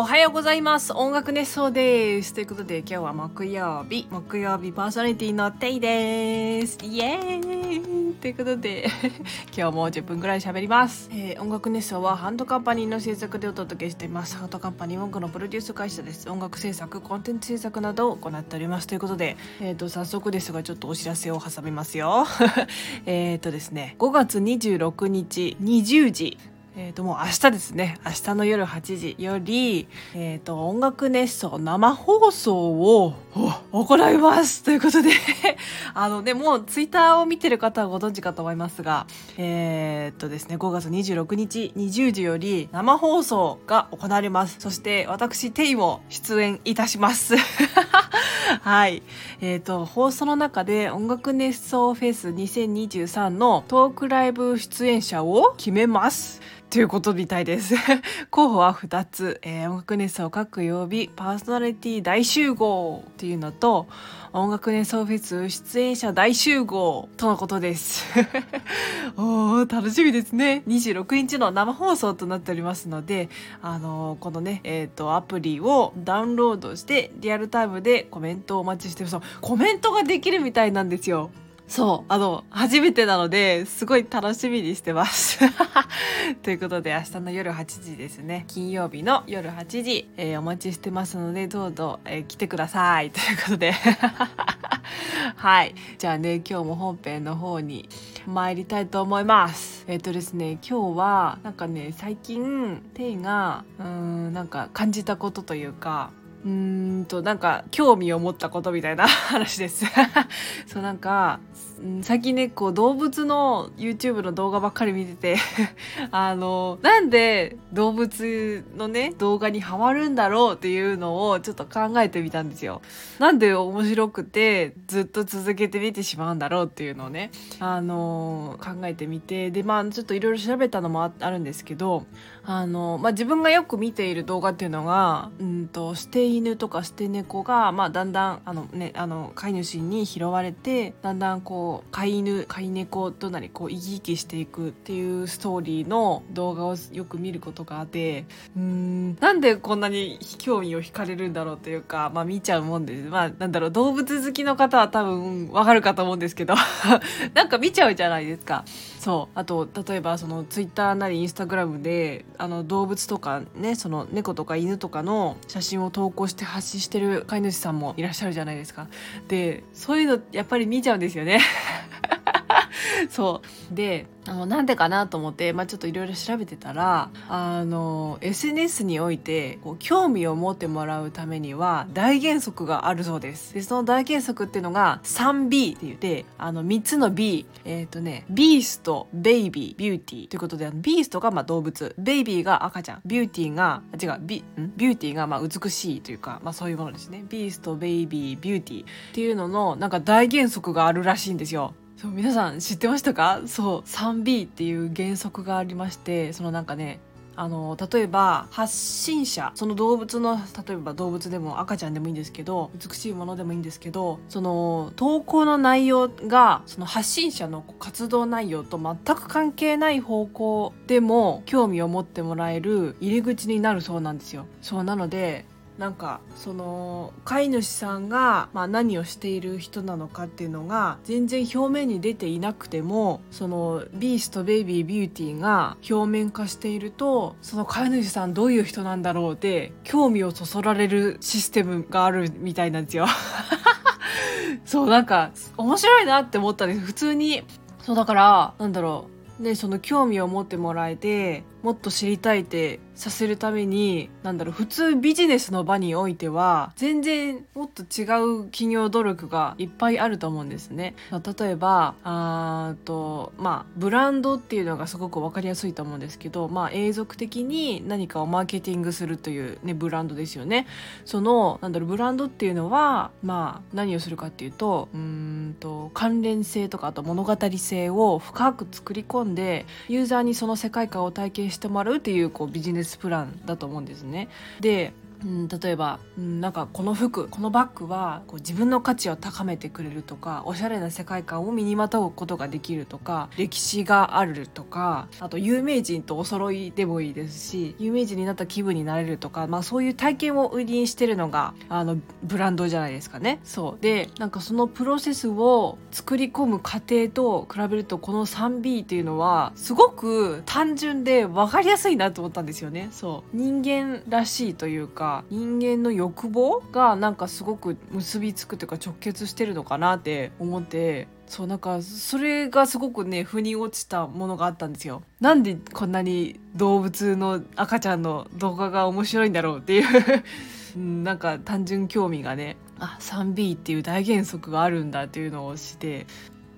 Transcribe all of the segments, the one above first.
おはようございます。音楽熱奏です。ということで今日は木曜日。木曜日パーソナリティのテイです。イエーイ。ということで 今日も10分ぐらい喋ります、えー音楽熱奏はハンドカンパニーの制作でお届けしています。ハンドカンパニー音楽のプロデュース会社です。音楽制作コンテンツ制作などを行っておりますということでえっ、と早速ですがちょっとお知らせを挟みますよ。えっとですね5月26日20時えー、ともう明日ですね。明日の夜8時より、えー、と音楽熱奏生放送を行いますということで。あのねもうツイッターを見てる方はご存知かと思いますがえっ、とですね5月26日20時より生放送が行われます。そして私テイも出演いたします。はい。えっ、と放送の中で音楽熱奏フェス2023のトークライブ出演者を決めます。ということみたいです。候補は2つ、えー音楽熱奏各曜日パーソナリティ大集合っていうのと音楽熱奏フェス出演者大集合とのことです。おー楽しみですね。26日の生放送となっておりますので、あのーこのね、えっ、と、アプリをダウンロードしてリアルタイムでコメントをお待ちしてます。コメントができるみたいなんですよ。そう、あの、初めてなので、すごい楽しみにしてます。ということで、明日の夜8時ですね。金曜日の夜8時、えーお待ちしてますので、どうぞ、えー来てください。ということで。はい。じゃあね、今日も本編の方に参りたいと思います。えっ、とですね、今日は、なんかね、最近、テイが、うーん、なんか感じたことというか、うんとなんか興味を持ったことみたいな話です。そうなんか最近ねこう動物の YouTube の動画ばっかり見てて あのなんで動物のね動画にハマるんだろうっていうのをちょっと考えてみたんですよ。なんで面白くてずっと続けて見てしまうんだろうっていうのをねあの考えてみてでまあちょっといろいろ調べたのもあるんですけどあの、まあ、自分がよく見ている動画っていうのが、うんと、捨て犬とか捨て猫が、まあ、だんだん、あのね、あの、飼い主に拾われて、だんだんこう、飼い犬、飼い猫となり、こう、生き生きしていくっていうストーリーの動画をよく見ることがあって、うん、なんでこんなに興味を惹かれるんだろうというか、まあ、見ちゃうもんで。まあ、なんだろう、動物好きの方は多分、わかるかと思うんですけど、なんか見ちゃうじゃないですか。そうあと例えばそのツイッターなりインスタグラムであの動物とかねその猫とか犬とかの写真を投稿して発信してる飼い主さんもいらっしゃるじゃないですか。でそういうのやっぱり見ちゃうんですよね。そう。であのなんでかなと思って、まあ、ちょっといろいろ調べてたらあの SNS においてこう興味を持ってもらうためには大原則があるそうです。でその大原則っていうのが 3B って言ってあの3つの B えっ、とねビーストベイビービューティーということであのビーストがまあ動物。ベイビーが赤ちゃん。ビューティーが違うビん？ビューティーがまあ美しいというか、まあ、そういうものですね。ビーストベイビービューティーっていうののなんか大原則があるらしいんですよ。そう皆さん知ってましたか？そう 3B っていう原則がありましてそのなんかねあの例えば発信者その動物の例えば動物でも赤ちゃんでもいいんですけど美しいものでもいいんですけどその投稿の内容がその発信者の活動内容と全く関係ない方向でも興味を持ってもらえる入り口になるそうなんですよ。そうなのでなんかその飼い主さんが、まあ、何をしている人なのかっていうのが全然表面に出ていなくてもそのビーストベイビービューティーが表面化しているとその飼い主さんどういう人なんだろうって興味をそそられるシステムがあるみたいなんですよ。そうなんか面白いなって思ったんです普通にそうだからなんだろうでその興味を持ってもらえてもっと知りたいってさせるためになんだろう普通ビジネスの場においては全然もっと違う企業努力がいっぱいあると思うんですね。例えばあーとまあブランドっていうのがすごく分かりやすいと思うんですけど、まあ、永続的に何かをマーケティングするという、ね、ブランドですよね。そのなんだろうブランドっていうのは、まあ、何をするかっていうとうんと関連性とかあと物語性を深く作り込んでユーザーにその世界観を体験してもらうっていうこうビジネスプランだと思うんですね。でうん、例えば、うん、なんかこの服このバッグはこう自分の価値を高めてくれるとかおしゃれな世界観を身にまとうことができるとか歴史があるとかあと有名人とお揃いでもいいですし有名人になった気分になれるとか、まあ、そういう体験を売りにしてるのがあのブランドじゃないですかね。そうでなんかそのプロセスを作り込む過程と比べるとこの 3B っていうのはすごく単純で分かりやすいなと思ったんですよね。そう人間らしいというか人間の欲望がなんかすごく結びつくというか直結してるのかなって思ってそうなんかそれがすごくね腑に落ちたものがあったんですよ。なんでこんなに動物の赤ちゃんの動画が面白いんだろうっていう なんか単純興味がねあ 3B っていう大原則があるんだっていうのをして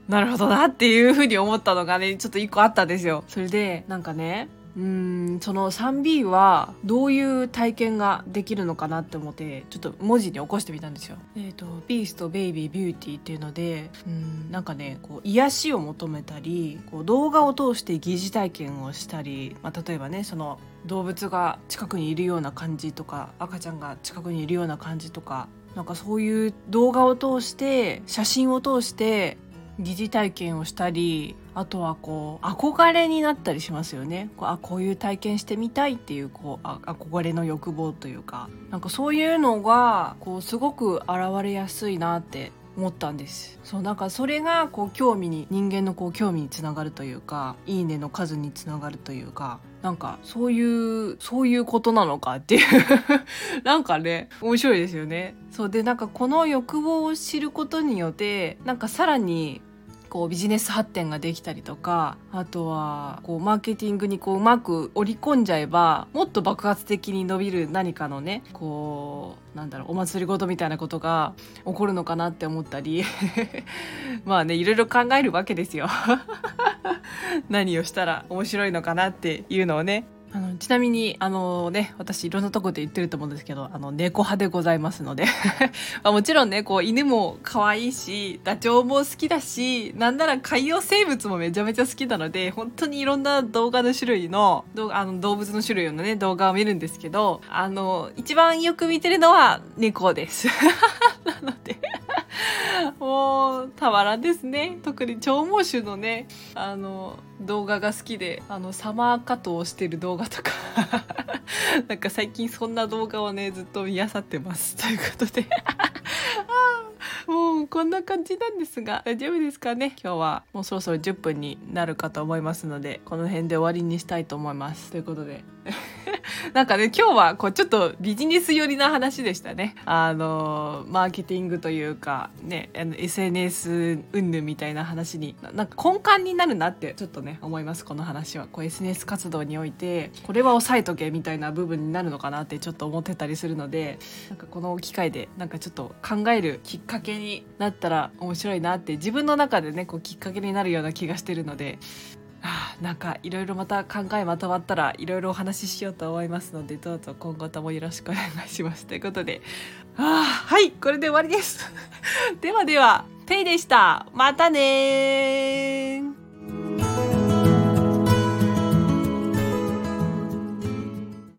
なるほどなっていうふうに思ったのがねちょっと一個あったんですよ。それでなんかねうんその 3B はどういう体験ができるのかなって思ってちょっと文字に起こしてみたんですよ。えっ、ー、と「ビーストベイビービューティー」っていうのでうんなんかねこう癒しを求めたりこう動画を通して疑似体験をしたり、まあ、例えばねその動物が近くにいるような感じとか赤ちゃんが近くにいるような感じとかなんかそういう動画を通して写真を通して疑似体験をしたりあとはこう憧れになったりしますよね。こうあこういう体験してみたいっていうこうあ憧れの欲望というか。なんかそういうのがこうすごく現れやすいなって思ったんです。そうなんかそれがこう興味に人間のこう興味につながるというかいいねの数につながるというか。なんかそういうそういうことなのかっていう。なんかね面白いですよね。そうでなんかこの欲望を知ることによってなんかさらにこうビジネス発展ができたりとかあとはこうマーケティングにこううまく織り込んじゃえばもっと爆発的に伸びる何かのねこうなんだろうお祭りごとみたいなことが起こるのかなって思ったり まあねいろいろ考えるわけですよ。何をしたら面白いのかなっていうのをね。ちなみにあのね私いろんなとこで言ってると思うんですけどあの猫派でございますので。まあ、もちろんねこう犬も可愛いしダチョウも好きだしなんなら海洋生物もめちゃめちゃ好きなので本当にいろんな動画の種類のあの動物の種類のね動画を見るんですけどあの一番よく見てるのは猫です。なのでもうたまらんですね。特に長毛種のねあの動画が好きであのサマーカットをしてる動画とか。なんか最近そんな動画をねずっと見あさってます。ということで。もうこんな感じなんですが大丈夫ですかね？今日はもうそろそろ10分になるかと思いますのでこの辺で終わりにしたいと思います。ということで。なんかね、今日はこうちょっとビジネス寄りな話でしたね。あの、マーケティングというか、ね、あの SNS 云々みたいな話に、なんか根幹になるなってちょっとね、思います、この話は。こう SNS 活動において、これは押さえとけみたいな部分になるのかなってちょっと思ってたりするので、なんかこの機会で、なんかちょっと考えるきっかけになったら面白いなって自分の中でね、こうきっかけになるような気がしてるので、あなんかいろいろまた考えまとまったらいろいろお話ししようと思いますのでどうぞ今後ともよろしくお願いします。ということであはいこれで終わりです。ではではペイでした。またね